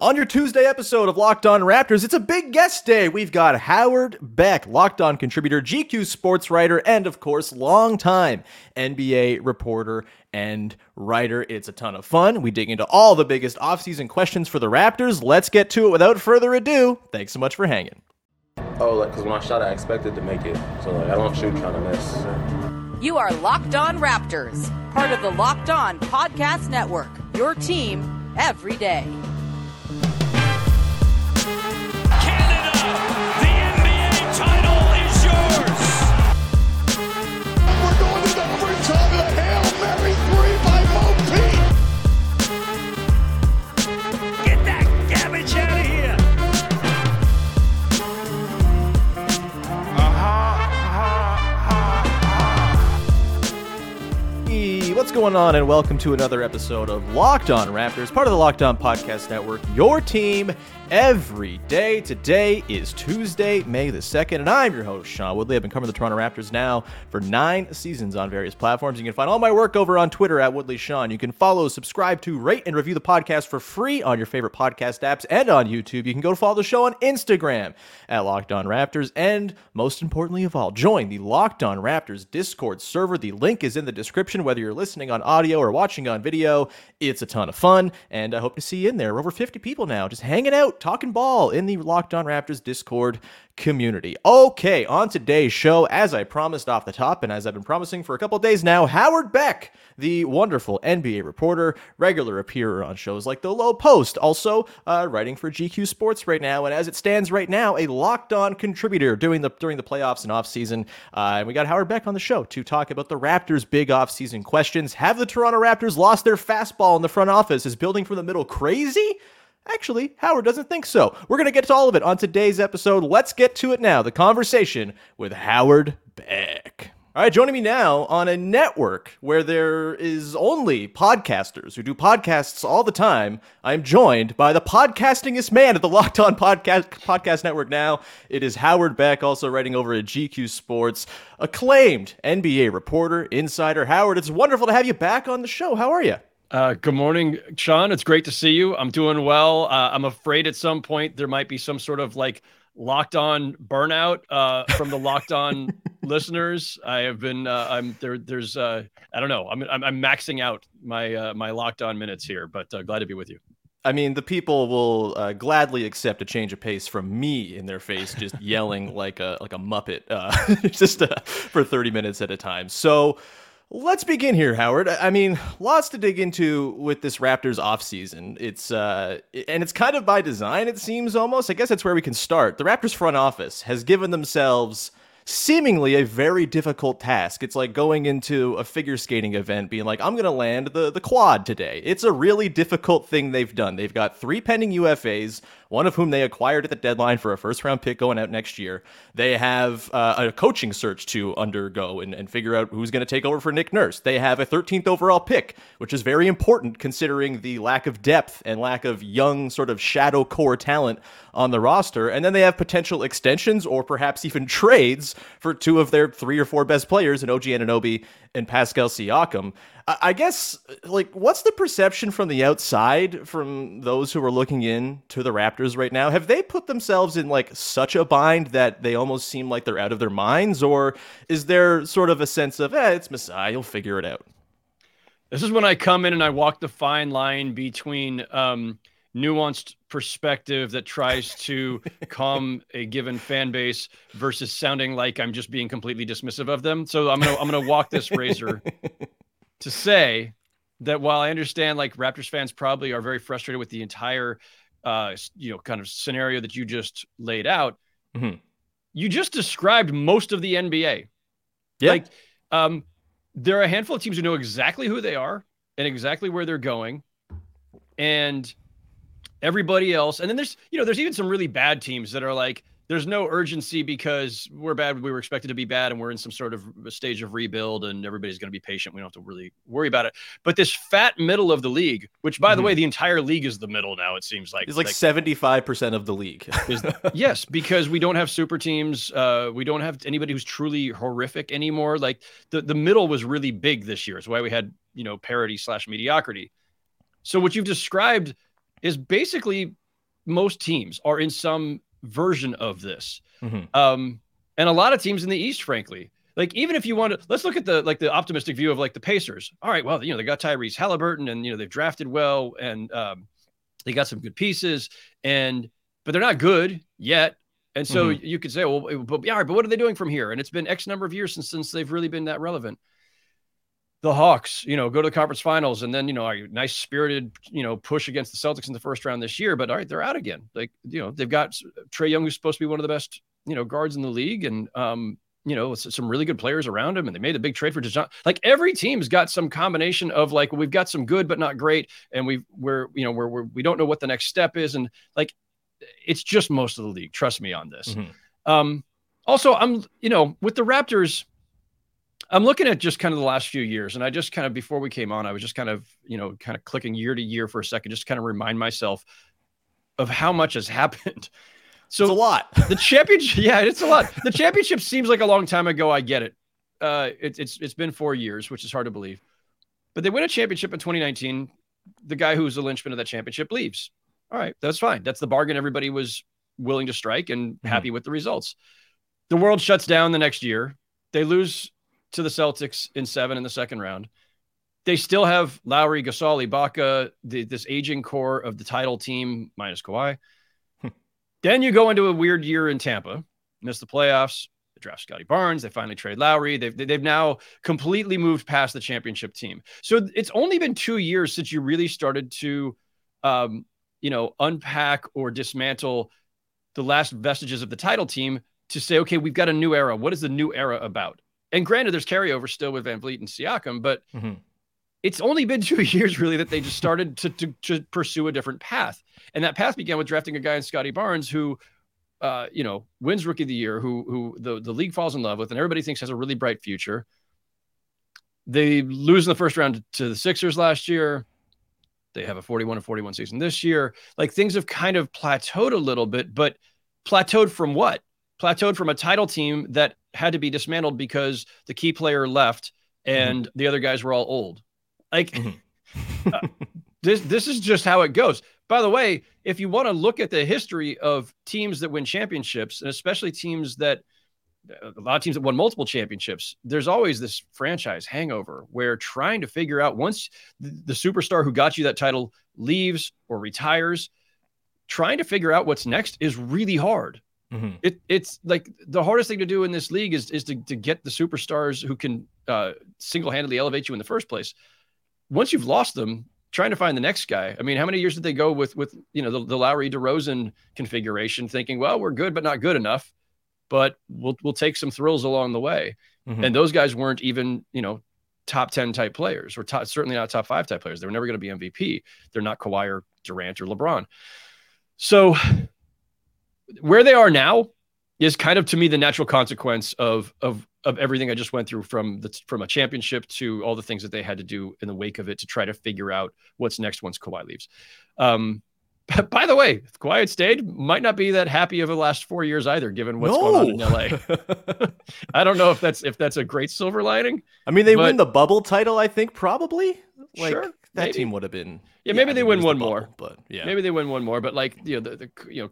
On your Tuesday episode of Locked On Raptors, it's a big guest day. We've got Howard Beck, Locked On contributor, GQ sports writer, and of course, longtime NBA reporter and writer. It's a ton of fun. We dig into all the biggest offseason questions for the Raptors. Let's get to it without further ado. Thanks so much for hanging. Oh, like, because when I shot, I expected to make it. So, like, I don't shoot trying to miss. You are Locked On Raptors, part of the Locked On Podcast Network. Your team every day. Going on, and welcome to another episode of Locked On Raptors, part of the Locked On Podcast Network, your team every day. Today is Tuesday, May the 2nd, and I'm your host, Sean Woodley. I've been covering the Toronto Raptors now for nine seasons on various platforms. You can find all my work over on Twitter at Woodley Sean. You can follow, subscribe to, rate, and review the podcast for free on your favorite podcast apps and on YouTube. You can go follow the show on Instagram at Locked On Raptors. And most importantly of all, join the Locked On Raptors Discord server. The link is in the description, whether you're listening on audio or watching on video. It's a ton of fun, and I hope to see you in there. We're over 50 people now, just hanging out talking ball in the Locked On Raptors Discord community. Okay, on today's show, as I promised off the top, and as I've been promising for a couple days now, Howard Beck, the wonderful NBA reporter, regular appearer on shows like The Low Post, also uh, writing for GQ Sports right now, and as it stands right now, a Locked On contributor doing the during the playoffs and offseason. Uh, and we got Howard Beck on the show to talk about the Raptors' big offseason questions. Have the Toronto Raptors lost their fastball in the front office? Is building from the middle crazy? Actually, Howard doesn't think so. We're going to get to all of it on today's episode. Let's get to it now. The conversation with Howard Beck. All right, joining me now on a network where there is only podcasters who do podcasts all the time. I'm joined by the podcastingest man at the Locked On Podcast Podcast Network now. It is Howard Beck, also writing over at GQ Sports, acclaimed NBA reporter, insider. Howard, it's wonderful to have you back on the show. How are you? Uh, good morning, Sean. It's great to see you. I'm doing well. Uh, I'm afraid at some point there might be some sort of like locked on burnout uh, from the locked on listeners. I have been. Uh, I'm there. There's. Uh, I don't know. I'm, I'm. I'm maxing out my uh, my locked on minutes here, but glad to be with you. I mean, the people will uh, gladly accept a change of pace from me in their face, just yelling like a like a muppet, uh, just uh, for thirty minutes at a time. So, Let's begin here, Howard. I mean, lots to dig into with this Raptors offseason. It's uh and it's kind of by design, it seems almost. I guess that's where we can start. The Raptors front office has given themselves seemingly a very difficult task. It's like going into a figure skating event being like, I'm going to land the, the quad today. It's a really difficult thing they've done. They've got three pending UFAs, one of whom they acquired at the deadline for a first round pick going out next year. They have uh, a coaching search to undergo and, and figure out who's going to take over for Nick Nurse. They have a 13th overall pick, which is very important considering the lack of depth and lack of young, sort of shadow core talent on the roster. And then they have potential extensions or perhaps even trades for two of their three or four best players in OG Anunoby and Pascal Siakam. I guess, like, what's the perception from the outside from those who are looking in to the Raptors right now? Have they put themselves in like such a bind that they almost seem like they're out of their minds, or is there sort of a sense of, eh, it's Masai, you'll figure it out? This is when I come in and I walk the fine line between um, nuanced perspective that tries to calm a given fan base versus sounding like I'm just being completely dismissive of them. So I'm gonna I'm gonna walk this razor to say that while I understand like Raptors fans probably are very frustrated with the entire uh you know kind of scenario that you just laid out, mm-hmm. you just described most of the NBA. Yeah. Like um there are a handful of teams who know exactly who they are and exactly where they're going. And everybody else. And then there's, you know, there's even some really bad teams that are like, there's no urgency because we're bad. We were expected to be bad, and we're in some sort of stage of rebuild, and everybody's going to be patient. We don't have to really worry about it. But this fat middle of the league, which by mm-hmm. the way, the entire league is the middle now. It seems like it's like seventy five percent of the league. is, yes, because we don't have super teams. Uh, we don't have anybody who's truly horrific anymore. Like the the middle was really big this year. It's why we had you know parity slash mediocrity. So what you've described is basically most teams are in some version of this. Mhm. Um, and a lot of teams in the East, frankly. Like even if you want to, let's look at the like the optimistic view of like the Pacers. All right, well, you know they got Tyrese Haliburton, and you know they've drafted well, and um, they got some good pieces, and but they're not good yet. And so you could say, well, but yeah, all right, but what are they doing from here? And it's been X number of years since since they've really been that relevant. The Hawks, you know, go to the conference finals, and then you know, a nice spirited, you know, push against the Celtics in the first round this year. But all right, they're out again. Like you know, they've got Trae Young, who's supposed to be one of the best, you know, guards in the league, and um, you know, some really good players around him, and they made a big trade for Dejounte. Like every team's got some combination of like we've got some good but not great, and we've we're you know we're, we're we don't know what the next step is, and like it's just most of the league. Trust me on this. Mhm. Um, also, I'm you know with the Raptors, I'm looking at just kind of the last few years, and I just kind of before we came on, I was just kind of you know kind of clicking year to year for a second, just kind of remind myself of how much has happened. So it's a lot. the championship, yeah, it's a lot. The championship seems like a long time ago. I get it. Uh, it it's it's been four years, which is hard to believe. But they win a championship in 2019. The guy who's the linchpin of that championship leaves. All right, that's fine. That's the bargain everybody was willing to strike and Mhm. happy with the results. The world shuts down the next year. They lose to the Celtics in seven in the second round. They still have Lowry, Gasol, Ibaka, the, this aging core of the title team minus Kawhi. then you go into a weird year in Tampa, miss the playoffs. They draft Scottie Barnes. They finally trade Lowry. They've they've now completely moved past the championship team. So it's only been two years since you really started to, um, you know, unpack or dismantle the last vestiges of the title team to say, okay, we've got a new era. What is the new era about? And granted, there's carryover still with VanVleet and Siakam, but Mhm. it's only been two years really that they just started to, to, to pursue a different path. And that path began with drafting a guy in Scottie Barnes who, uh, you know, wins rookie of the year, who, who the, the league falls in love with, and everybody thinks has a really bright future. They lose in the first round to the Sixers last year. They have a 41 and 41 season this year. Like things have kind of plateaued a little bit, but plateaued from what? Plateaued from a title team that had to be dismantled because the key player left and the other guys were all old. Like Mhm. uh, this this is just how it goes. By the way, if you want to look at the history of teams that win championships, and especially teams that a lot of teams that won multiple championships, there's always this franchise hangover where trying to figure out once the superstar who got you that title leaves or retires, trying to figure out what's next is really hard. Mhm. It, it's like the hardest thing to do in this league is, is to, to get the superstars who can uh, single-handedly elevate you in the first place. Once you've lost them, trying to find the next guy. I mean, how many years did they go with with you know the, the Lowry DeRozan configuration, thinking, well, we're good but not good enough, but we'll we'll take some thrills along the way. Mhm. And those guys weren't even you know top ten type players, or top, certainly not top five type players. They were never going to be MVP. They're not Kawhi or Durant or LeBron. So where they are now is kind of to me the natural consequence of of of everything I just went through from the from a championship to all the things that they had to do in the wake of it to try to figure out what's next once Kawhi leaves. Um, by the way, Kawhi had stayed, might not be that happy over the last four years either, given what's going on in LA. I don't know if that's if that's a great silver lining. I mean, they But- win the bubble title. I think probably. Like Sure, that maybe. team would have been. Yeah, maybe they I mean, win one the more. but yeah. Maybe they win one more, but like you know, the, the you know,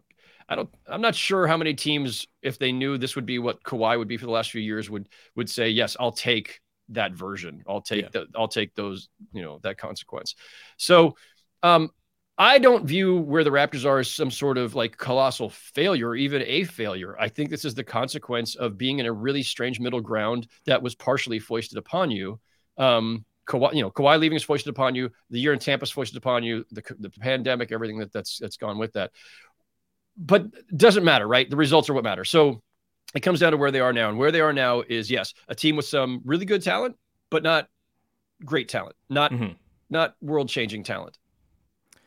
I don't. I'm not sure how many teams, if they knew this would be what Kawhi would be for the last few years, would would say yes, I'll take that version. I'll take Yeah. the, I'll take those, you know, that consequence. So, um, I don't view where the Raptors are as some sort of like colossal failure or even a failure. I think this is the consequence of being in a really strange middle ground that was partially foisted upon you. Um, Kawhi, you know, Kawhi leaving is foisted upon you. The year in Tampa is foisted upon you. The, the pandemic, everything that that's that's gone with that. But doesn't matter, right? The results are what matter. So it comes down to where they are now, and where they are now is yes, a team with some really good talent, but not great talent, not Mhm. not world changing talent.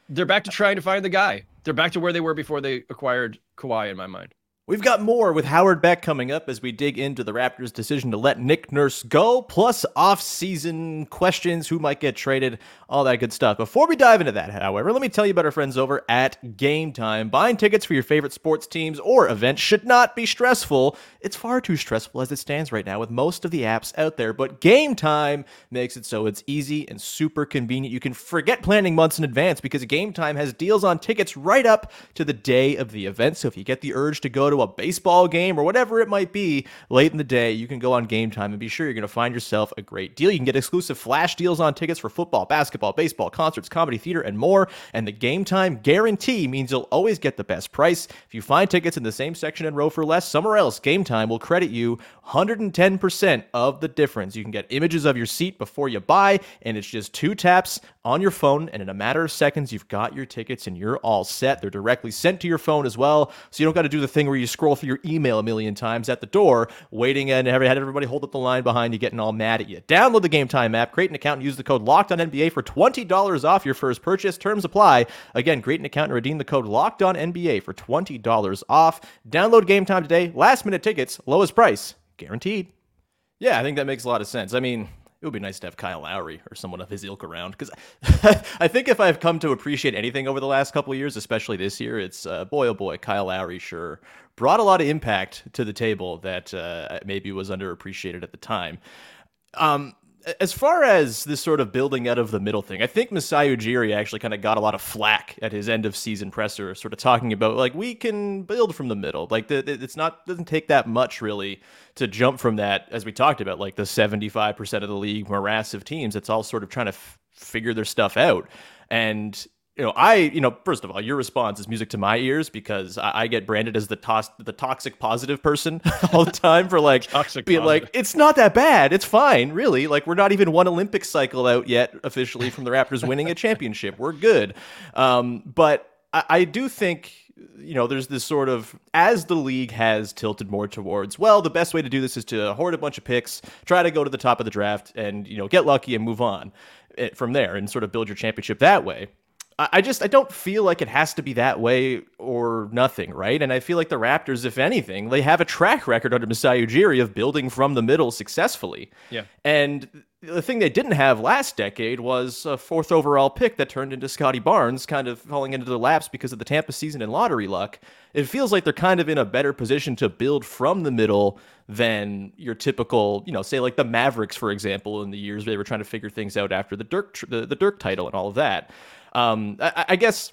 They're back to trying to find the guy. They're back to where they were before they acquired Kawhi, in my mind. We've got more with Howard Beck coming up as we dig into the Raptors' decision to let Nick Nurse go, plus off-season questions, who might get traded, all that good stuff. Before we dive into that, however, let me tell you about our friends over at Game Time. Buying tickets for your favorite sports teams or events should not be stressful. It's far too stressful as it stands right now with most of the apps out there, but Game Time makes it so it's easy and super convenient. You can forget planning months in advance because Game Time has deals on tickets right up to the day of the event. So if you get the urge to go to to a baseball game or whatever it might be late in the day, you can go on game time and be sure you're going to find yourself a great deal. You can get exclusive flash deals on tickets for football, basketball, baseball, concerts, comedy, theater, and more. And the game time guarantee means you'll always get the best price. If you find tickets in the same section and row for less somewhere else, game time will credit you 110% of the difference. You can get images of your seat before you buy, and it's just two taps on your phone, and in a matter of seconds, you've got your tickets and you're all set. They're directly sent to your phone as well, so you don't got to do the thing where you scroll through your email a million times at the door, waiting and had everybody hold up the line behind you, getting all mad at you. Download the Game Time app, create an account, and use the code Locked On NBA for twenty dollars off your first purchase. Terms apply. Again, create an account and redeem the code Locked On NBA for twenty dollars off. Download Game Time today. Last minute tickets, lowest price guaranteed. Yeah, I think that makes a lot of sense. I mean, it would be nice to have Kyle Lowry or someone of his ilk around because I think if I've come to appreciate anything over the last couple of years, especially this year, it's uh, boy oh boy, Kyle Lowry sure brought a lot of impact to the table that uh, maybe was underappreciated at the time. Um, as far as this sort of building out of the middle thing, I think Masai Ujiri actually kind of got a lot of flack at his end of season presser, sort of talking about like we can build from the middle. Like the, it's not doesn't take that much really to jump from that, as we talked about, like the seventy five percent of the league morass of teams. It's all sort of trying to f- figure their stuff out. And you know, I, you know, first of all, your response is music to my ears because I, I get branded as the tos- the toxic positive person all the time for like toxic being positive. like, it's not that bad, it's fine, really. Like we're not even one Olympic cycle out yet officially from the Raptors winning a championship. We're good, um, but I, I do think you know, there's this sort of as the league has tilted more towards, well, the best way to do this is to hoard a bunch of picks, try to go to the top of the draft, and you know, get lucky and move on eh, from there, and sort of build your championship that way. I just I don't feel like it has to be that way or nothing, right? And I feel like the Raptors, if anything, they have a track record under Masai Ujiri of building from the middle successfully. Yeah. And the thing they didn't have last decade was a fourth overall pick that turned into Scottie Barnes, kind of falling into the laps because of the Tampa season and lottery luck. It feels like they're kind of in a better position to build from the middle than your typical, you know, say like the Mavericks, for example, in the years they were trying to figure things out after the Dirk the, the Dirk title and all of that. Um, I, I guess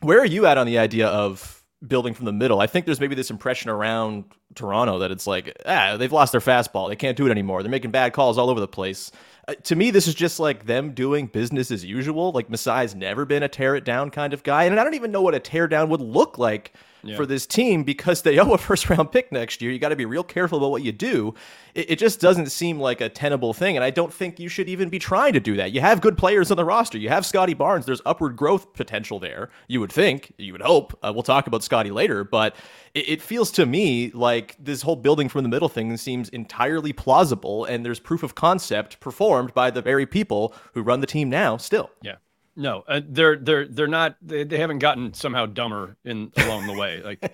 where are you at on the idea of building from the middle? I think there's maybe this impression around Toronto that it's like, ah, they've lost their fastball. They can't do it anymore. They're making bad calls all over the place. Uh, to me, this is just like them doing business as usual. Like Masai's never been a tear it down kind of guy. And I don't even know what a tear down would look like yeah. for this team because they owe a first round pick next year. You got to be real careful about what you do. It, it, just doesn't seem like a tenable thing. And I don't think you should even be trying to do that. You have good players on the roster. You have Scottie Barnes. There's upward growth potential there. You would think, you would hope. Uh, we'll talk about Scottie later. But it, it feels to me like this whole building from the middle thing seems entirely plausible. And there's proof of concept performed by the very people who run the team now still. Yeah. No, uh, they're they're they're not. They, they haven't gotten somehow dumber in along the way. Like,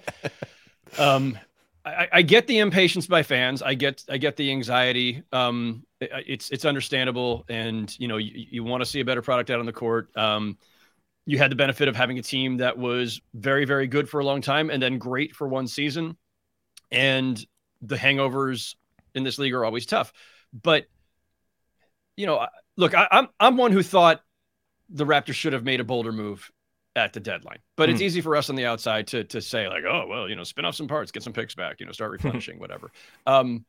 um, I, I get the impatience by fans. I get I get the anxiety. Um, it, it's it's understandable, and you know you, you want to see a better product out on the court. Um, you had the benefit of having a team that was very very good for a long time, and then great for one season, and the hangovers in this league are always tough. But you know, look, I, I'm I'm one who thought the Raptors should have made a bolder move at the deadline. But mm. it's hmm. easy for us on the outside to to say like, oh well, you know, spin off some parts, get some picks back, you know, start replenishing, whatever. Um,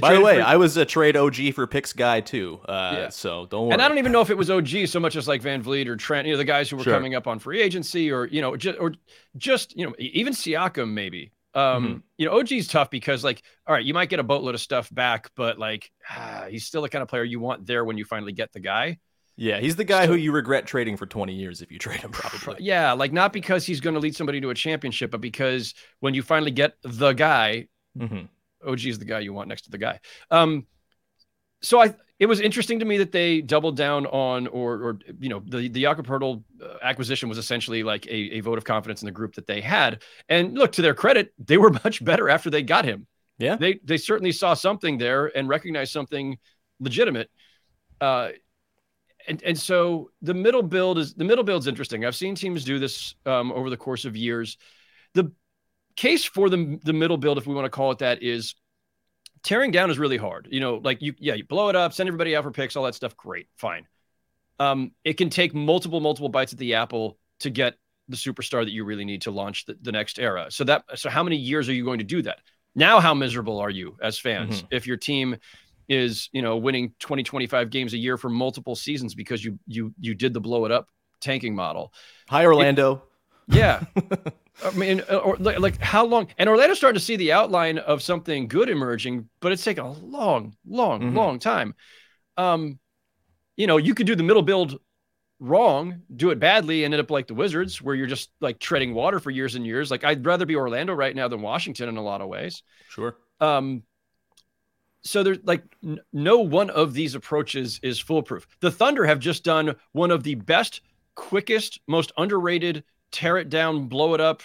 By the way, for, I was a trade OG for picks guy too. Uh, yeah. So don't worry. And I don't even know if it was OG so much as like VanVleet or Trent, you know, the guys who were sure. coming up on free agency or you know, just or just you know, even Siakam maybe. Um, mm-hmm. you know, OG's tough because like, all right, you might get a boatload of stuff back, but like, ah, he's still the kind of player you want there when you finally get the guy. Yeah, he's the guy who you regret trading for 20 years if you trade him, probably. Yeah, like not because he's going to lead somebody to a championship, but because when you finally get the guy, mm-hmm. OG is the guy you want next to the guy. Um, so I, it was interesting to me that they doubled down on, or, or you know, the the Jakob Poeltl uh, acquisition was essentially like a, a vote of confidence in the group that they had. And look, to their credit, they were much better after they got him. Yeah, they they certainly saw something there and recognized something legitimate. Uh, and and so the middle build is the middle build's interesting. I've seen teams do this um, over the course of years. The case for the the middle build, if we want to call it that, is tearing down is really hard. You know, like you, yeah, you blow it up, send everybody out for picks, all that stuff. Great, fine. Um, it can take multiple, multiple bites at the apple to get the superstar that you really need to launch the, the next era. So that, so how many years are you going to do that? Now, how miserable are you as fans mm-hmm. if your team is, you know, winning 20, 25 games a year for multiple seasons because you, you, you did the blow it up tanking model. Hi, Orlando. It, yeah. I mean, uh, or like how long? And Orlando's starting to see the outline of something good emerging, but it's taken a long, long, mm-hmm. long time. Um, you know, you could do the middle build wrong, do it badly, and end up like the Wizards, where you're just like treading water for years and years. Like I'd rather be Orlando right now than Washington in a lot of ways. Sure. Um, so there's like n- no one of these approaches is foolproof. The Thunder have just done one of the best, quickest, most underrated tear it down, blow it up,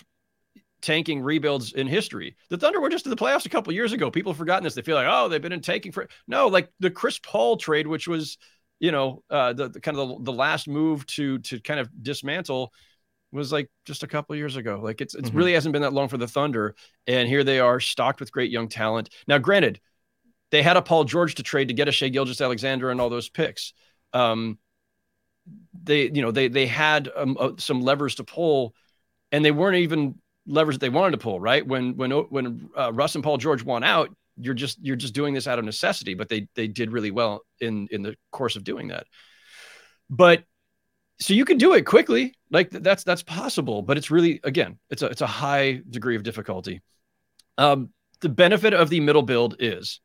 tanking rebuilds in history. The Thunder were just in the playoffs a couple years ago. People have forgotten this. They feel like, oh, they've been in tanking for no, like the Chris Paul trade, which was, you know, uh, the, the kind of the, the, last move to to kind of dismantle was like just a couple years ago. Like it's it's mm-hmm. really hasn't been that long for the Thunder, and here they are stocked with great young talent. Now, granted, they had a Paul George to trade to get a Shai Gilgeous-Alexander and all those picks. Um, they you know they they had um, uh, some levers to pull, and they weren't even levers that they wanted to pull. Right when when when uh, Russ and Paul George won out, you're just you're just doing this out of necessity. But they they did really well in in the course of doing that. But so you can do it quickly, like that's that's possible. But it's really again, it's a it's a high degree of difficulty. Um, the benefit of the middle build is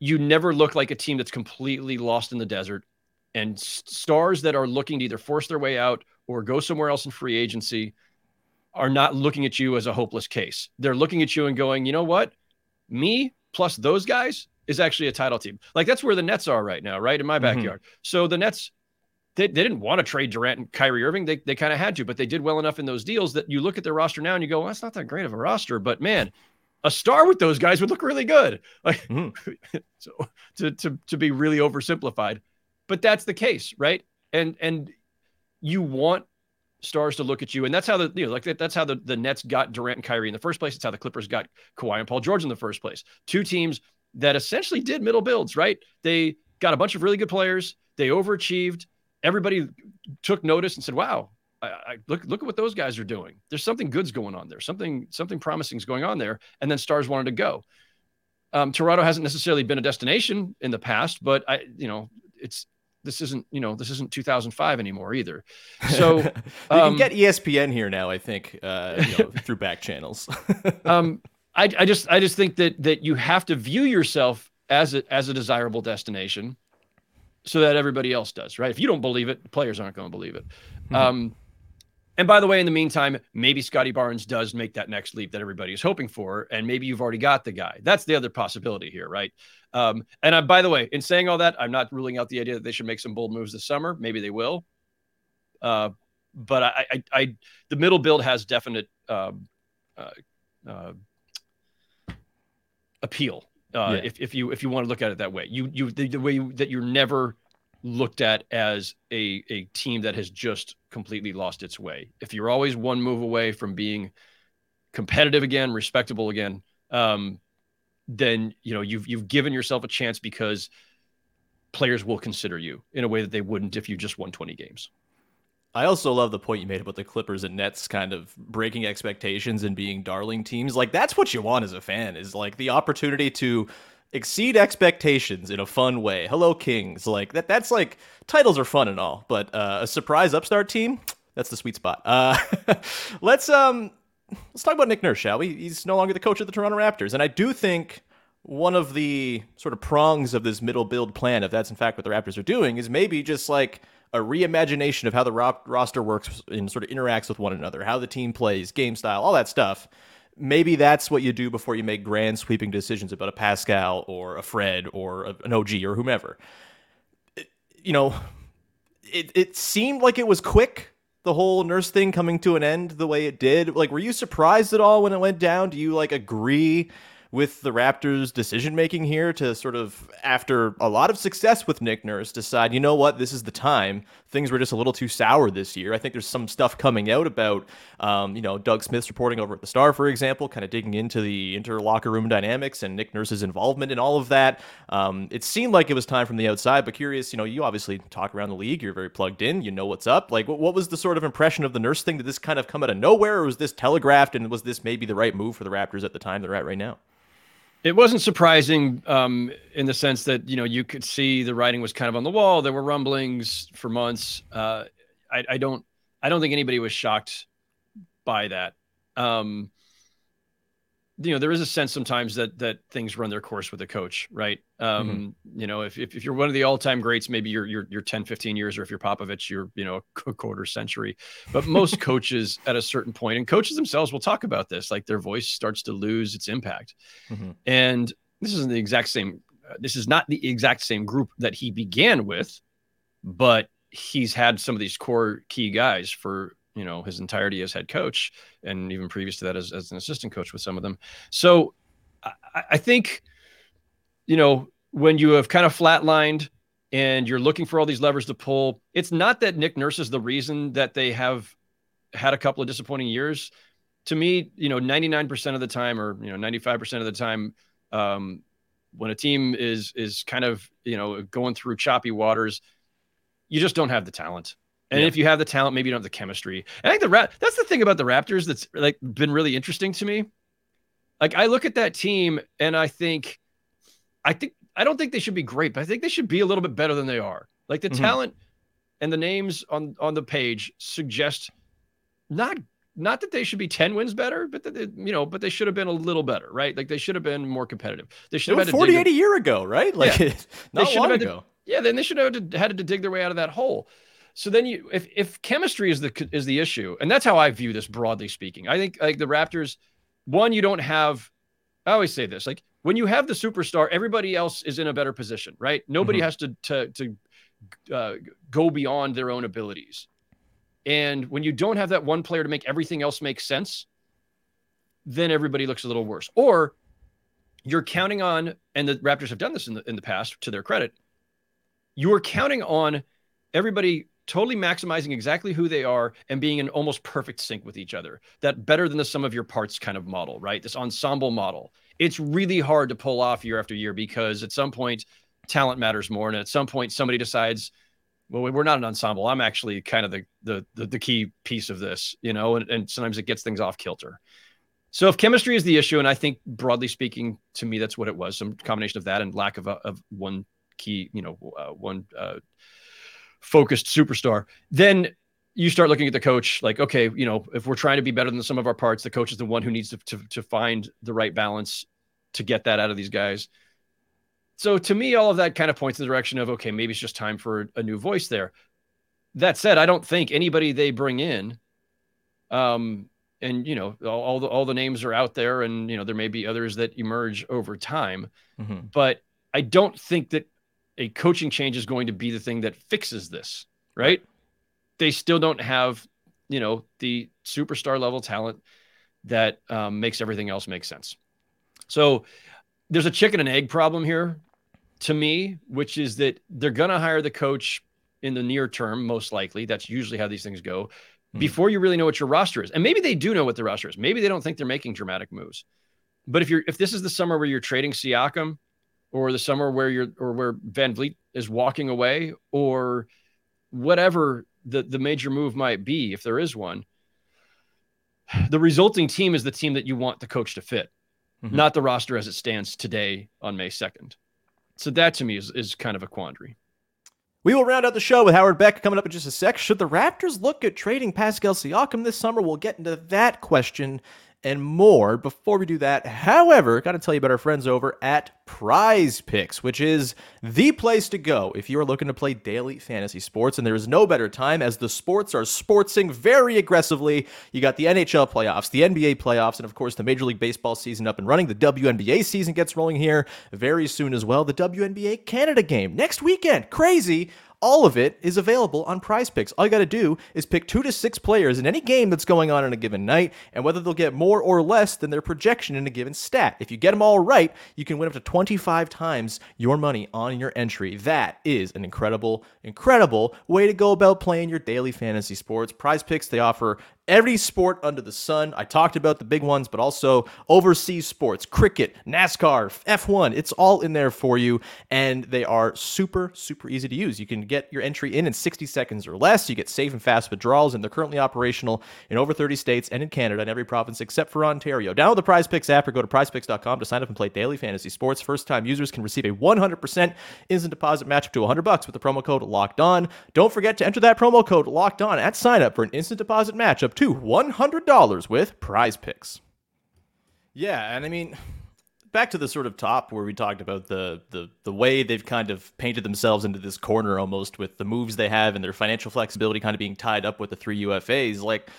you never look like a team that's completely lost in the desert and stars that are looking to either force their way out or go somewhere else in free agency are not looking at you as a hopeless case. They're looking at you and going, you know what? Me plus those guys is actually a title team. Like that's where the Nets are right now, right? In my mm-hmm. backyard. Mm-hmm. So the Nets, they, they didn't want to trade Durant and Kyrie Irving. They, they kind of had to, but they did well enough in those deals that you look at their roster now and you go, well, that's not that great of a roster, but man, a star with those guys would look really good. Like mm-hmm. so to, to, to be really oversimplified but that's the case, right? And and you want stars to look at you, and that's how the you know like that, that's how the, the Nets got Durant and Kyrie in the first place. It's how the Clippers got Kawhi and Paul George in the first place. Two teams that essentially did middle builds, right? They got a bunch of really good players. They overachieved. Everybody took notice and said, "Wow, I, I, look look at what those guys are doing. There's something good's going on there. Something something promising is going on there." And then stars wanted to go. Um, Toronto hasn't necessarily been a destination in the past, but I you know it's this isn't you know this isn't 2005 anymore either so you um, can get espn here now i think uh, you know, through back channels um, I, I just i just think that that you have to view yourself as a as a desirable destination so that everybody else does right if you don't believe it players aren't going to believe it mm-hmm. um, and by the way, in the meantime, maybe Scottie Barnes does make that next leap that everybody is hoping for, and maybe you've already got the guy. That's the other possibility here, right? Um, and I, by the way, in saying all that, I'm not ruling out the idea that they should make some bold moves this summer. Maybe they will. Uh, but I, I, I, the middle build has definite um, uh, uh, appeal. Uh, yeah. If, if you if you want to look at it that way, you you the, the way you, that you're never looked at as a a team that has just completely lost its way. If you're always one move away from being competitive again, respectable again, um, then you know you've you've given yourself a chance because players will consider you in a way that they wouldn't if you just won 20 games. I also love the point you made about the Clippers and Nets kind of breaking expectations and being darling teams. Like that's what you want as a fan is like the opportunity to exceed expectations in a fun way. Hello Kings. Like that that's like titles are fun and all, but uh, a surprise upstart team, that's the sweet spot. Uh, let's um let's talk about Nick Nurse, shall we? He's no longer the coach of the Toronto Raptors, and I do think one of the sort of prongs of this middle build plan, if that's in fact what the Raptors are doing, is maybe just like a reimagination of how the ro- roster works and sort of interacts with one another, how the team plays, game style, all that stuff. Maybe that's what you do before you make grand sweeping decisions about a Pascal or a Fred or an OG or whomever. you know, it it seemed like it was quick. The whole nurse thing coming to an end the way it did. Like, were you surprised at all when it went down? Do you like agree with the Raptors' decision making here to sort of, after a lot of success with Nick Nurse, decide, you know what, this is the time. Things were just a little too sour this year. I think there's some stuff coming out about, um, you know, Doug Smith's reporting over at the Star, for example, kind of digging into the inter locker room dynamics and Nick Nurse's involvement in all of that. Um, it seemed like it was time from the outside, but curious, you know, you obviously talk around the league. You're very plugged in. You know what's up. Like, what, what was the sort of impression of the Nurse thing? Did this kind of come out of nowhere, or was this telegraphed? And was this maybe the right move for the Raptors at the time they're at right now? It wasn't surprising um, in the sense that you know you could see the writing was kind of on the wall. There were rumblings for months. Uh, I, I, don't I don't think anybody was shocked by that. Um, you know there is a sense sometimes that that things run their course with a coach right um mm-hmm. you know if, if, if you're one of the all-time greats maybe you're, you're you're 10 15 years or if you're popovich you're you know a quarter century but most coaches at a certain point and coaches themselves will talk about this like their voice starts to lose its impact mm-hmm. and this isn't the exact same uh, this is not the exact same group that he began with but he's had some of these core key guys for you know his entirety as head coach and even previous to that as, as an assistant coach with some of them. So I, I think you know when you have kind of flatlined and you're looking for all these levers to pull it's not that nick nurse is the reason that they have had a couple of disappointing years. To me you know 99% of the time or you know 95% of the time um, when a team is is kind of you know going through choppy waters you just don't have the talent and yeah. if you have the talent, maybe you don't have the chemistry. And I think the Ra- that's the thing about the Raptors that's like been really interesting to me. Like I look at that team and I think, I think I don't think they should be great, but I think they should be a little bit better than they are. Like the mm-hmm. talent and the names on on the page suggest not not that they should be 10 wins better, but that they, you know, but they should have been a little better, right? Like they should have been more competitive. They should have had 48 a year ago, right? Like yeah. not they long have ago. To, yeah, then they should have had to dig their way out of that hole. So then you, if if chemistry is the is the issue, and that's how I view this broadly speaking. I think like the Raptors, one, you don't have. I always say this, like when you have the superstar, everybody else is in a better position, right? Nobody mm-hmm. has to to to uh, go beyond their own abilities. And when you don't have that one player to make everything else make sense, then everybody looks a little worse. Or you're counting on, and the Raptors have done this in the in the past, to their credit. You are counting on everybody totally maximizing exactly who they are and being in almost perfect sync with each other. That better than the sum of your parts kind of model, right? This ensemble model. It's really hard to pull off year after year because at some point talent matters more, and at some point somebody decides, well, we're not an ensemble. I'm actually kind of the the the, the key piece of this, you know, and, and sometimes it gets things off kilter. So if chemistry is the issue, and I think broadly speaking, to me that's what it was, some combination of that and lack of a, of one key, you know, uh, one uh, focused superstar, then you start looking at the coach like, okay, you know, if we're trying to be better than some of our parts, the coach is the one who needs to, to, to find the right balance to get that out of these guys. So to me, all of that kind of points in the direction of, okay, maybe it's just time for a new voice there. That said, I don't think anybody they bring in, um, and you know, all, all the all the names are out there, and you know, there may be others that emerge over time, mm-hmm. but I don't think that a coaching change is going to be the thing that fixes this, right? They still don't have, you know, the superstar level talent that um, makes everything else make sense. So there's a chicken and egg problem here to me, which is that they're going to hire the coach in the near term, most likely. That's usually how these things go mm-hmm. before you really know what your roster is. And maybe they do know what the roster is. Maybe they don't think they're making dramatic moves. But if you're if this is the summer where you're trading Siakam or the summer where you're or where VanVleet is walking away or whatever the the major move might be if there is one the resulting team is the team that you want the coach to fit mm-hmm. not the roster as it stands today on May 2nd so that to me is, is kind of a quandary we will round out the show with Howard Beck coming up in just a sec. Should the Raptors look at trading Pascal Siakam this summer? We'll get into that question and more. Before we do that, however, got to tell you about our friends over at Prize Picks, which is the place to go if you are looking to play daily fantasy sports. And there is no better time as the sports are sportsing very aggressively. You got the NHL playoffs, the NBA playoffs, and of course the Major League Baseball season up and running. The WNBA season gets rolling here very soon as well. The WNBA Canada game next weekend. Crazy All of it is available on Prize Picks. All you got to do is pick two to six players in any game that's going on in a given night, and whether they'll get more or less than their projection in a given stat. If you get them all right, you can win up to 25 times your money on your entry. That is an incredible, incredible way to go about playing your daily fantasy sports. Prize Picks, they offer every sport under the sun. I talked about the big ones, but also overseas sports, cricket, NASCAR, F1. It's all in there for you, and they are super, super easy to use. You can get your entry in in 60 seconds or less. You get safe and fast withdrawals, and they're currently operational in over 30 states and in Canada and every province except for Ontario. Download the Prize Picks app or go to prizepicks.com to sign up and play daily fantasy sports. First time users can receive a 100% instant deposit match up to 100 bucks with the promo code locked on. Don't forget to enter that promo code locked on at sign up for an instant deposit match up to $100 with Prize Picks. Yeah, and I mean, back to the sort of top where we talked about the the the way they've kind of painted themselves into this corner almost with the moves they have and their financial flexibility kind of being tied up with the three UFAs. Like,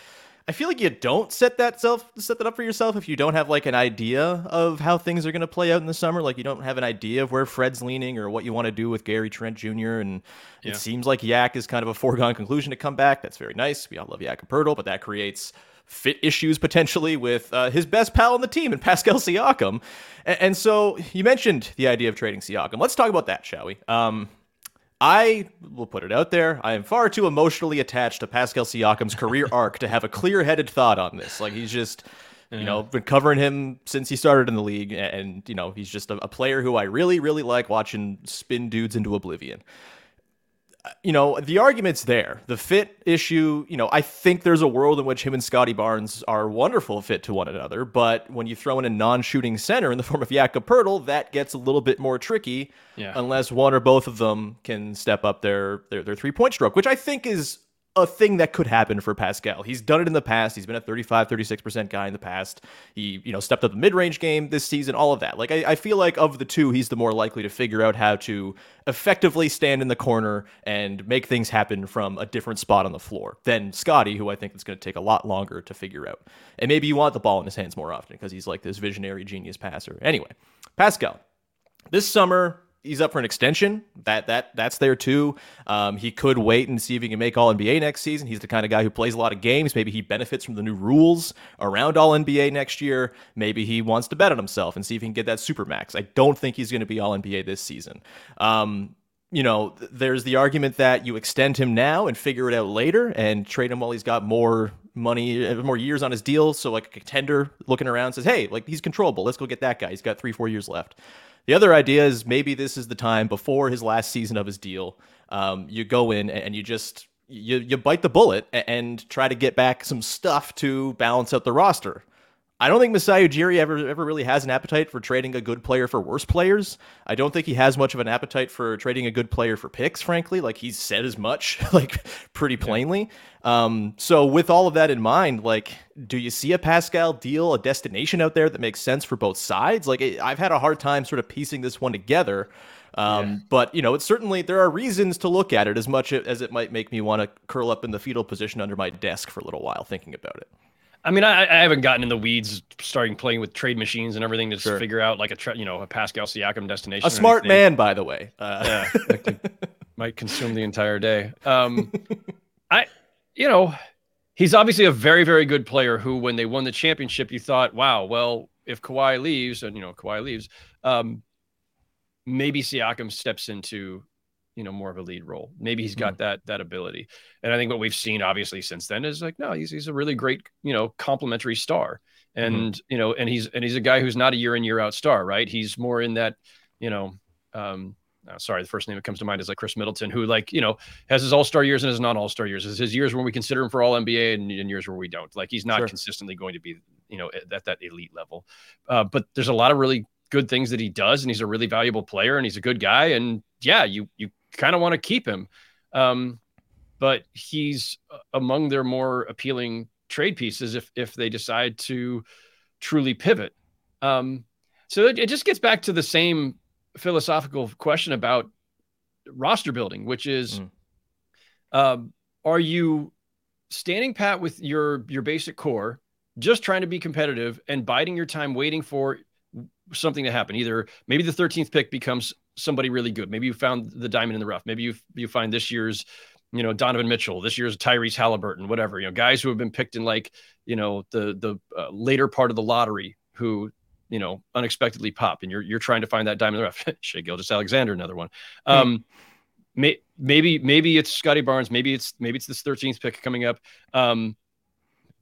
I feel like you don't set that self set that up for yourself if you don't have like an idea of how things are going to play out in the summer. Like, you don't have an idea of where Fred's leaning or what you want to do with Gary Trent Jr. And Yeah. it seems like Yak is kind of a foregone conclusion to come back. That's very nice. We all love Yak and Poeltl, but that creates fit issues potentially with uh, his best pal on the team and Pascal Siakam. And, and so you mentioned the idea of trading Siakam. Let's talk about that, shall we? Um, I will put it out there. I am far too emotionally attached to Pascal Siakam's career arc to have a clear-headed thought on this. Like he's just, you know, been covering him since he started in the league, and you know, he's just a, a player who I really, really like watching spin dudes into oblivion you know, the argument's there. The fit issue, you know, I think there's a world in which him and Scottie Barnes are wonderful fit to one another. But when you throw in a non-shooting center in the form of Jakob Poeltl, that gets a little bit more tricky. Yeah. Unless one or both of them can step up their their, their three point stroke, which I think is a thing that could happen for Pascal. He's done it in the past. He's been a 35, 36% guy in the past. He, you know, stepped up the mid-range game this season, all of that. Like I, I feel like of the two, he's the more likely to figure out how to effectively stand in the corner and make things happen from a different spot on the floor than Scottie, who I think is going to take a lot longer to figure out. And maybe you want the ball in his hands more often because he's like this visionary genius passer. Anyway, Pascal, this summer he's up for an extension. That that that's there too. Um, he could wait and see if he can make All NBA next season. He's the kind of guy who plays a lot of games. Maybe he benefits from the new rules around All NBA next year. Maybe he wants to bet on himself and see if he can get that super max. I don't think he's going to be All NBA this season. Um, you know, there's the argument that you extend him now and figure it out later and trade him while he's got more money, uh, more years on his deal. So like a contender looking around says, hey, like he's controllable. Let's go get that guy. He's got three, four years left. The other idea is maybe this is the time before his last season of his deal. Um, you go in and you just you you bite the bullet and try to get back some stuff to balance out the roster. I don't think Masai Ujiri ever ever really has an appetite for trading a good player for worse players. I don't think he has much of an appetite for trading a good player for picks, frankly. Like he's said as much, like pretty plainly. Um, so with all of that in mind, like, do you see a Pascal deal, a destination out there that makes sense for both sides? Like, it, I've had a hard time sort of piecing this one together. Um, But you know, it's certainly there are reasons to look at it as much as it might make me want to curl up in the fetal position under my desk for a little while thinking about it. I mean, I, I haven't gotten in the weeds, starting playing with trade machines and everything to just Sure. figure out like a tra- you know a Pascal Siakam destination. A smart man, by the way. Uh, Yeah, could, might consume the entire day. Um, I, you know, he's obviously a very very good player. Who, when they won the championship, you thought, wow, well, if Kawhi leaves, and you know Kawhi leaves, um, maybe Siakam steps into you know more of a lead role. Maybe he's got that that ability. And I think what we've seen obviously since then is like no, he's he's a really great you know complementary star. And you know, and he's and he's a guy who's not a year in year out star, right? He's more in that you know. Um, uh, sorry, the first name that comes to mind is like Khris Middleton, who like you know has his All Star years and his non All Star years. His, his years when we consider him for All NBA and, and years where we don't. Like he's not Sure. consistently going to be you know at, at that elite level. Uh, but there's a lot of really good things that he does, and he's a really valuable player, and he's a good guy. And yeah, you you kind of want to keep him, um, but he's uh, among their more appealing trade pieces if if they decide to truly pivot. Um, so it, it just gets back to the same philosophical question about roster building, which is, Mm. um, are you standing pat with your your basic core, just trying to be competitive and biding your time, waiting for something to happen? Either maybe the 13th pick becomes somebody really good. Maybe you found the diamond in the rough. Maybe you you find this year's, you know, Donovan Mitchell, this year's Tyrese Haliburton, whatever. You know, guys who have been picked in like you know the the uh, later part of the lottery who you know unexpectedly pop, and you're you're trying to find that diamond in the rough. Shai Gilgeous-Alexander, another one. Hmm. Um, may, maybe maybe it's Scottie Barnes. Maybe it's maybe it's this 13th pick coming up. Um,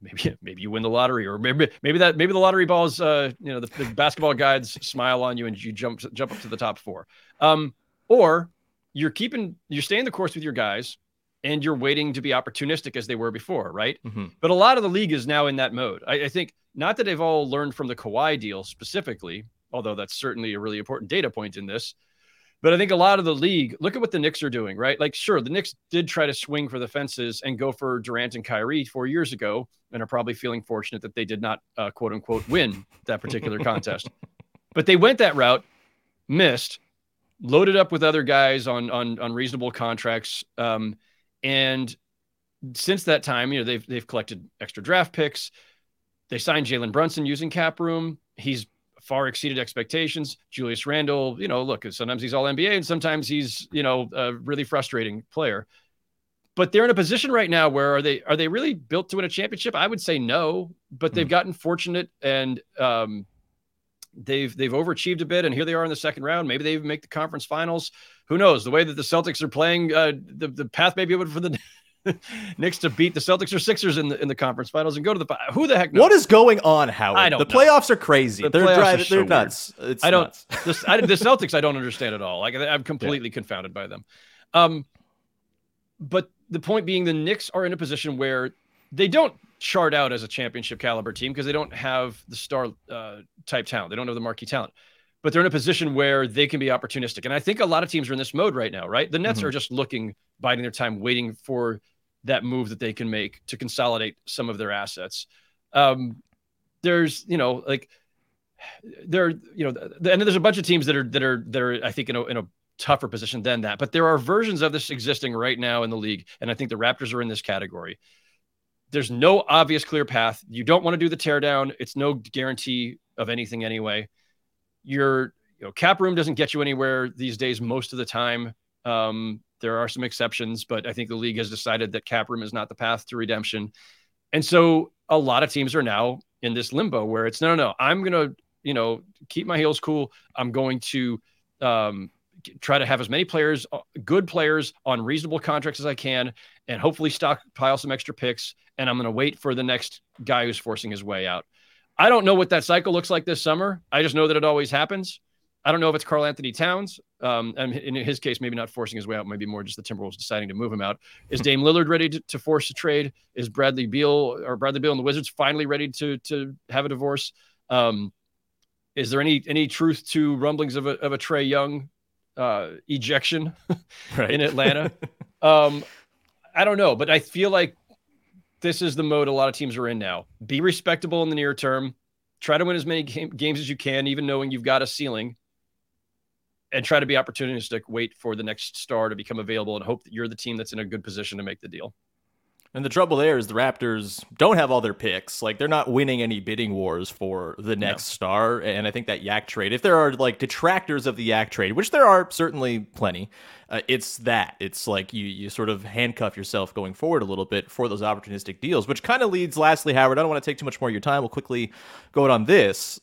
maybe maybe you win the lottery or maybe maybe that maybe the lottery balls uh you know the, the basketball guides smile on you and you jump jump up to the top four um or you're keeping you're staying the course with your guys and you're waiting to be opportunistic as they were before right mm-hmm. but a lot of the league is now in that mode I, I think not that they've all learned from the Kawhi deal specifically although that's certainly a really important data point in this but I think a lot of the league, look at what the Knicks are doing, right? Like, sure, the Knicks did try to swing for the fences and go for Durant and Kyrie four years ago, and are probably feeling fortunate that they did not, uh, quote unquote, win that particular contest. But they went that route, missed, loaded up with other guys on on on reasonable contracts, um, and since that time, you know, they've they've collected extra draft picks. They signed Jalen Brunson using cap room. He's far exceeded expectations. Julius Randle, you know, look, sometimes he's all NBA and sometimes he's, you know, a really frustrating player. But they're in a position right now where are they are they really built to win a championship? I would say no, but they've hmm. gotten fortunate and um, they've they've overachieved a bit, and here they are in the second round. Maybe they even make the conference finals. Who knows? The way that the Celtics are playing, uh, the the path may be open for the Knicks to beat the Celtics or Sixers in the in the conference finals and go to the who the heck knows? What is going on, Howard? I don't. The know. playoffs are crazy. The they're driving. So they're nuts. It's I don't. Nuts. the, I, the Celtics, I don't understand at all. Like I'm completely yeah. confounded by them. Um, but the point being, the Knicks are in a position where they don't chart out as a championship caliber team because they don't have the star uh, type talent. They don't have the marquee talent but they're in a position where they can be opportunistic. And I think a lot of teams are in this mode right now, right? The Nets mm-hmm. are just looking, biding their time, waiting for that move that they can make to consolidate some of their assets. Um, there's, you know, like there, you know, the, and there's a bunch of teams that are that are that are I think in a in a tougher position than that. But there are versions of this existing right now in the league, and I think the Raptors are in this category. There's no obvious clear path. You don't want to do the teardown. It's no guarantee of anything anyway. Your you know cap room doesn't get you anywhere these days most of the time. Um, there are some exceptions, but I think the league has decided that cap room is not the path to redemption. And so a lot of teams are now in this limbo where it's no, no, no, I'm going to, you know, keep my heels cool. I'm going to um, try to have as many players, uh, good players on reasonable contracts as I can, and hopefully stockpile some extra picks. And I'm going to wait for the next guy who's forcing his way out. I don't know what that cycle looks like this summer. I just know that it always happens. I don't know if it's Karl-Anthony Towns. Um, and in his case, maybe not forcing his way out, maybe more just the Timberwolves deciding to move him out. Is Dame Lillard ready to, to force a trade? Is Bradley Beal or Bradley Beal and the Wizards finally ready to to have a divorce? Um, is there any any truth to rumblings of a of a Trae Young uh, ejection right. in Atlanta? um, I don't know, but I feel like this is the mode a lot of teams are in now. Be respectable in the near term. Try to win as many game, games as you can, even knowing you've got a ceiling and try to be opportunistic, wait for the next star to become available and hope that you're the team that's in a good position to make the deal. And the trouble there is the Raptors don't have all their picks. Like they're not winning any bidding wars for the next no. star. And I think that Yak trade, if there are like detractors of the Yak trade, which there are certainly plenty, uh, it's that. It's like you you sort of handcuff yourself going forward a little bit for those opportunistic deals, which kind of leads. Lastly, Howard, I don't want to take too much more of your time. We'll quickly go on this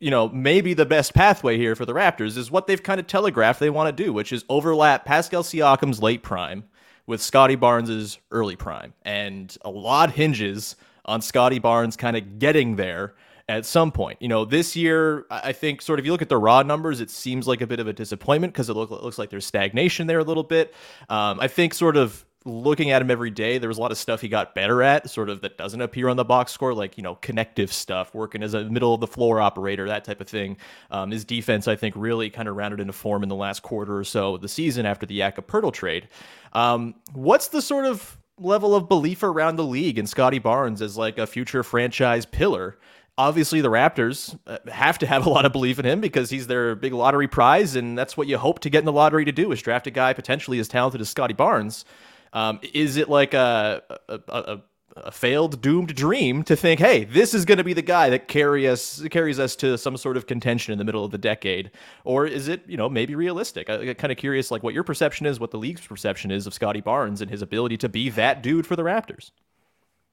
you know, maybe the best pathway here for the Raptors is what they've kind of telegraphed they want to do, which is overlap Pascal Siakam's late prime with Scottie Barnes's early prime. And a lot hinges on Scottie Barnes kind of getting there at some point. You know, this year, I think sort of you look at the raw numbers, it seems like a bit of a disappointment because it, look, it looks like there's stagnation there a little bit. Um, I think sort of looking at him every day, there was a lot of stuff he got better at, sort of that doesn't appear on the box score, like you know connective stuff, working as a middle of the floor operator, that type of thing. Um, his defense, I think, really kind of rounded into form in the last quarter or so of the season after the Poeltl trade. Um, what's the sort of level of belief around the league in Scottie Barnes as like a future franchise pillar? obviously the Raptors uh, have to have a lot of belief in him because he's their big lottery prize, and that's what you hope to get in the lottery to do is draft a guy potentially as talented as Scottie Barnes. Um, is it like a, a, a, a failed doomed dream to think, hey, this is going to be the guy that carry us carries us to some sort of contention in the middle of the decade, or is it you know maybe realistic? I, am kind of curious, like what your perception is, what the league's perception is of Scottie Barnes and his ability to be that dude for the Raptors.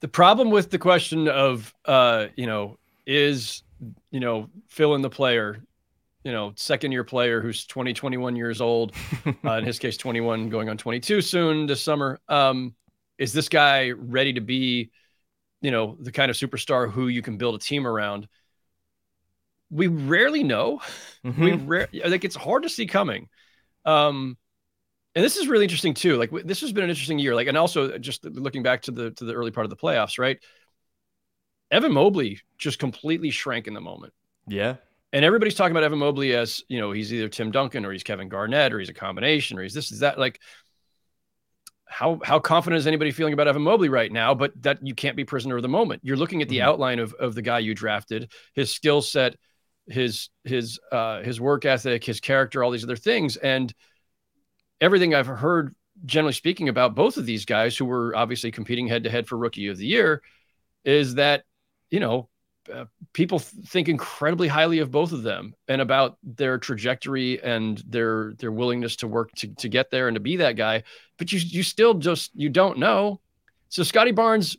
The problem with the question of uh, you know is you know fill in the player you know, second year player who's 20, 21 years old, uh, in his case, 21, going on 22 soon this summer. Um, is this guy ready to be, you know, the kind of superstar who you can build a team around? We rarely know. Mm-hmm. We rare, like it's hard to see coming. Um, and this is really interesting too. Like this has been an interesting year. Like, and also just looking back to the to the early part of the playoffs, right? Evan Mobley just completely shrank in the moment. Yeah. And everybody's talking about Evan Mobley as, you know, he's either Tim Duncan or he's Kevin Garnett or he's a combination or he's this is that. Like, how how confident is anybody feeling about Evan Mobley right now? But that you can't be prisoner of the moment. You're looking at the mm-hmm. outline of of the guy you drafted, his skill set, his his uh, his work ethic, his character, all these other things, and everything I've heard, generally speaking, about both of these guys who were obviously competing head to head for Rookie of the Year, is that you know uh, people think incredibly highly of both of them and about their trajectory and their their willingness to work to, to get there and to be that guy but you you still just you don't know. So Scottie Barnes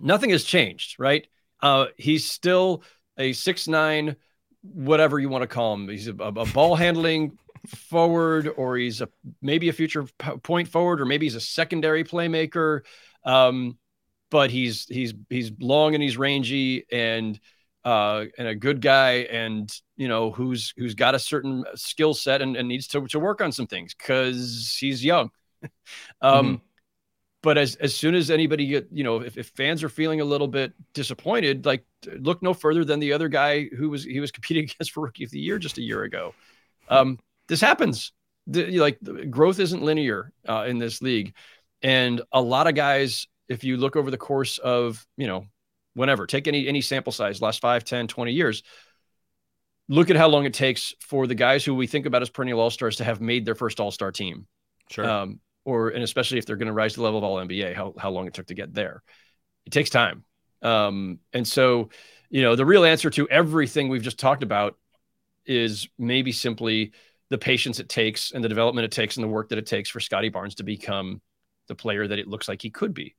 nothing has changed right? Uh, he's still a six nine whatever you want to call him. He's a, a ball handling forward or he's a maybe a future point forward or maybe he's a secondary playmaker. Um, but he's he's he's long and he's rangy and uh, and a good guy and you know who's who's got a certain skill set and, and, needs to, to work on some things because he's young. Um, mm-hmm. but as as soon as anybody get you know if, if fans are feeling a little bit disappointed like look no further than the other guy who was he was competing against for rookie of the year just a year ago. Um, this happens. The, like growth isn't linear uh, in this league. And a lot of guys if you look over the course of, you know, whenever, take any any sample size, last 5, 10, 20 years, look at how long it takes for the guys who we think about as perennial all-stars to have made their first all-star team. Sure. Um, or and especially if they're going to rise to the level of all NBA, how how long it took to get there. It takes time. Um, and so, you know, the real answer to everything we've just talked about is maybe simply the patience it takes and the development it takes and the work that it takes for Scottie Barnes to become the player that it looks like he could be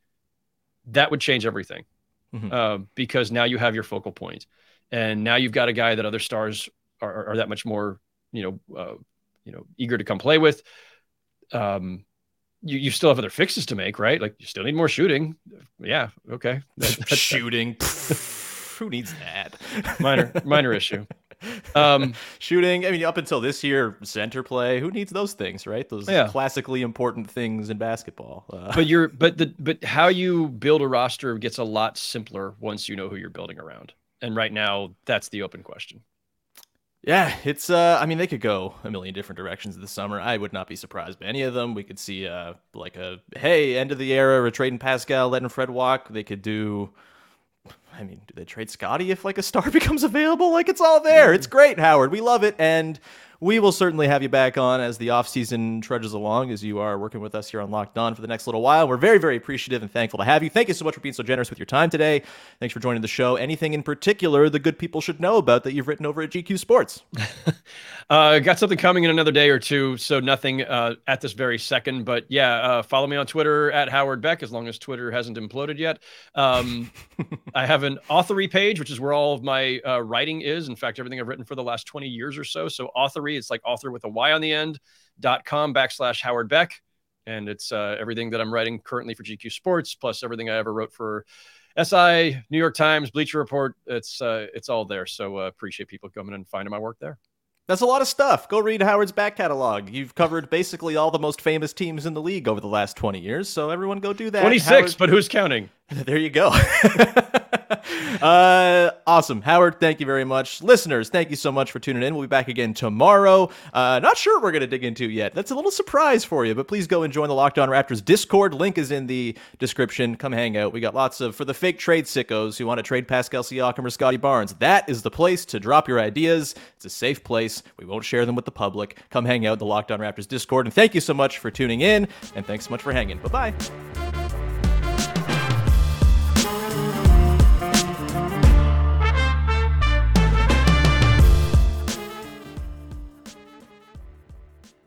that would change everything mm-hmm. uh, because now you have your focal point, and now you've got a guy that other stars are, are that much more, you know, uh, you know, eager to come play with. Um, you, you still have other fixes to make, right? Like you still need more shooting. Yeah, okay. That, shooting. Who needs that? minor, minor issue. Um, shooting. I mean, up until this year, center play. Who needs those things, right? Those yeah. classically important things in basketball. Uh, but you're, but the, but how you build a roster gets a lot simpler once you know who you're building around. And right now, that's the open question. Yeah, it's. uh I mean, they could go a million different directions this summer. I would not be surprised by any of them. We could see, uh like a hey, end of the era, we're trading Pascal, letting Fred walk. They could do I mean, do they trade Scottie if like a star becomes available? Like it's all there. It's great, Howard. We love it. And we will certainly have you back on as the offseason trudges along, as you are working with us here on Locked On for the next little while. We're very, very appreciative and thankful to have you. Thank you so much for being so generous with your time today. Thanks for joining the show. Anything in particular the good people should know about that you've written over at GQ Sports? uh, got something coming in another day or two, so nothing uh, at this very second. But yeah, uh, follow me on Twitter at Howard Beck, as long as Twitter hasn't imploded yet. Um, I have an authory page, which is where all of my uh, writing is. In fact, everything I've written for the last 20 years or so. So authory it's like author with a Y on the end dot com backslash Howard Beck. And it's uh, everything that I'm writing currently for GQ Sports, plus everything I ever wrote for SI, New York Times, Bleacher Report. It's uh, it's all there. So uh, appreciate people coming and finding my work there. That's a lot of stuff. Go read Howard's back catalog. You've covered basically all the most famous teams in the league over the last 20 years. So everyone go do that. 26, Howard... but who's counting? There you go. uh, awesome. Howard, thank you very much. Listeners, thank you so much for tuning in. We'll be back again tomorrow. Uh, not sure what we're going to dig into yet. That's a little surprise for you, but please go and join the Locked On Raptors Discord. Link is in the description. Come hang out. We got lots of, for the fake trade sickos who want to trade Pascal Siakam or Scottie Barnes, that is the place to drop your ideas. It's a safe place. We won't share them with the public. Come hang out in the Locked On Raptors Discord. And thank you so much for tuning in, and thanks so much for hanging. Bye. Bye.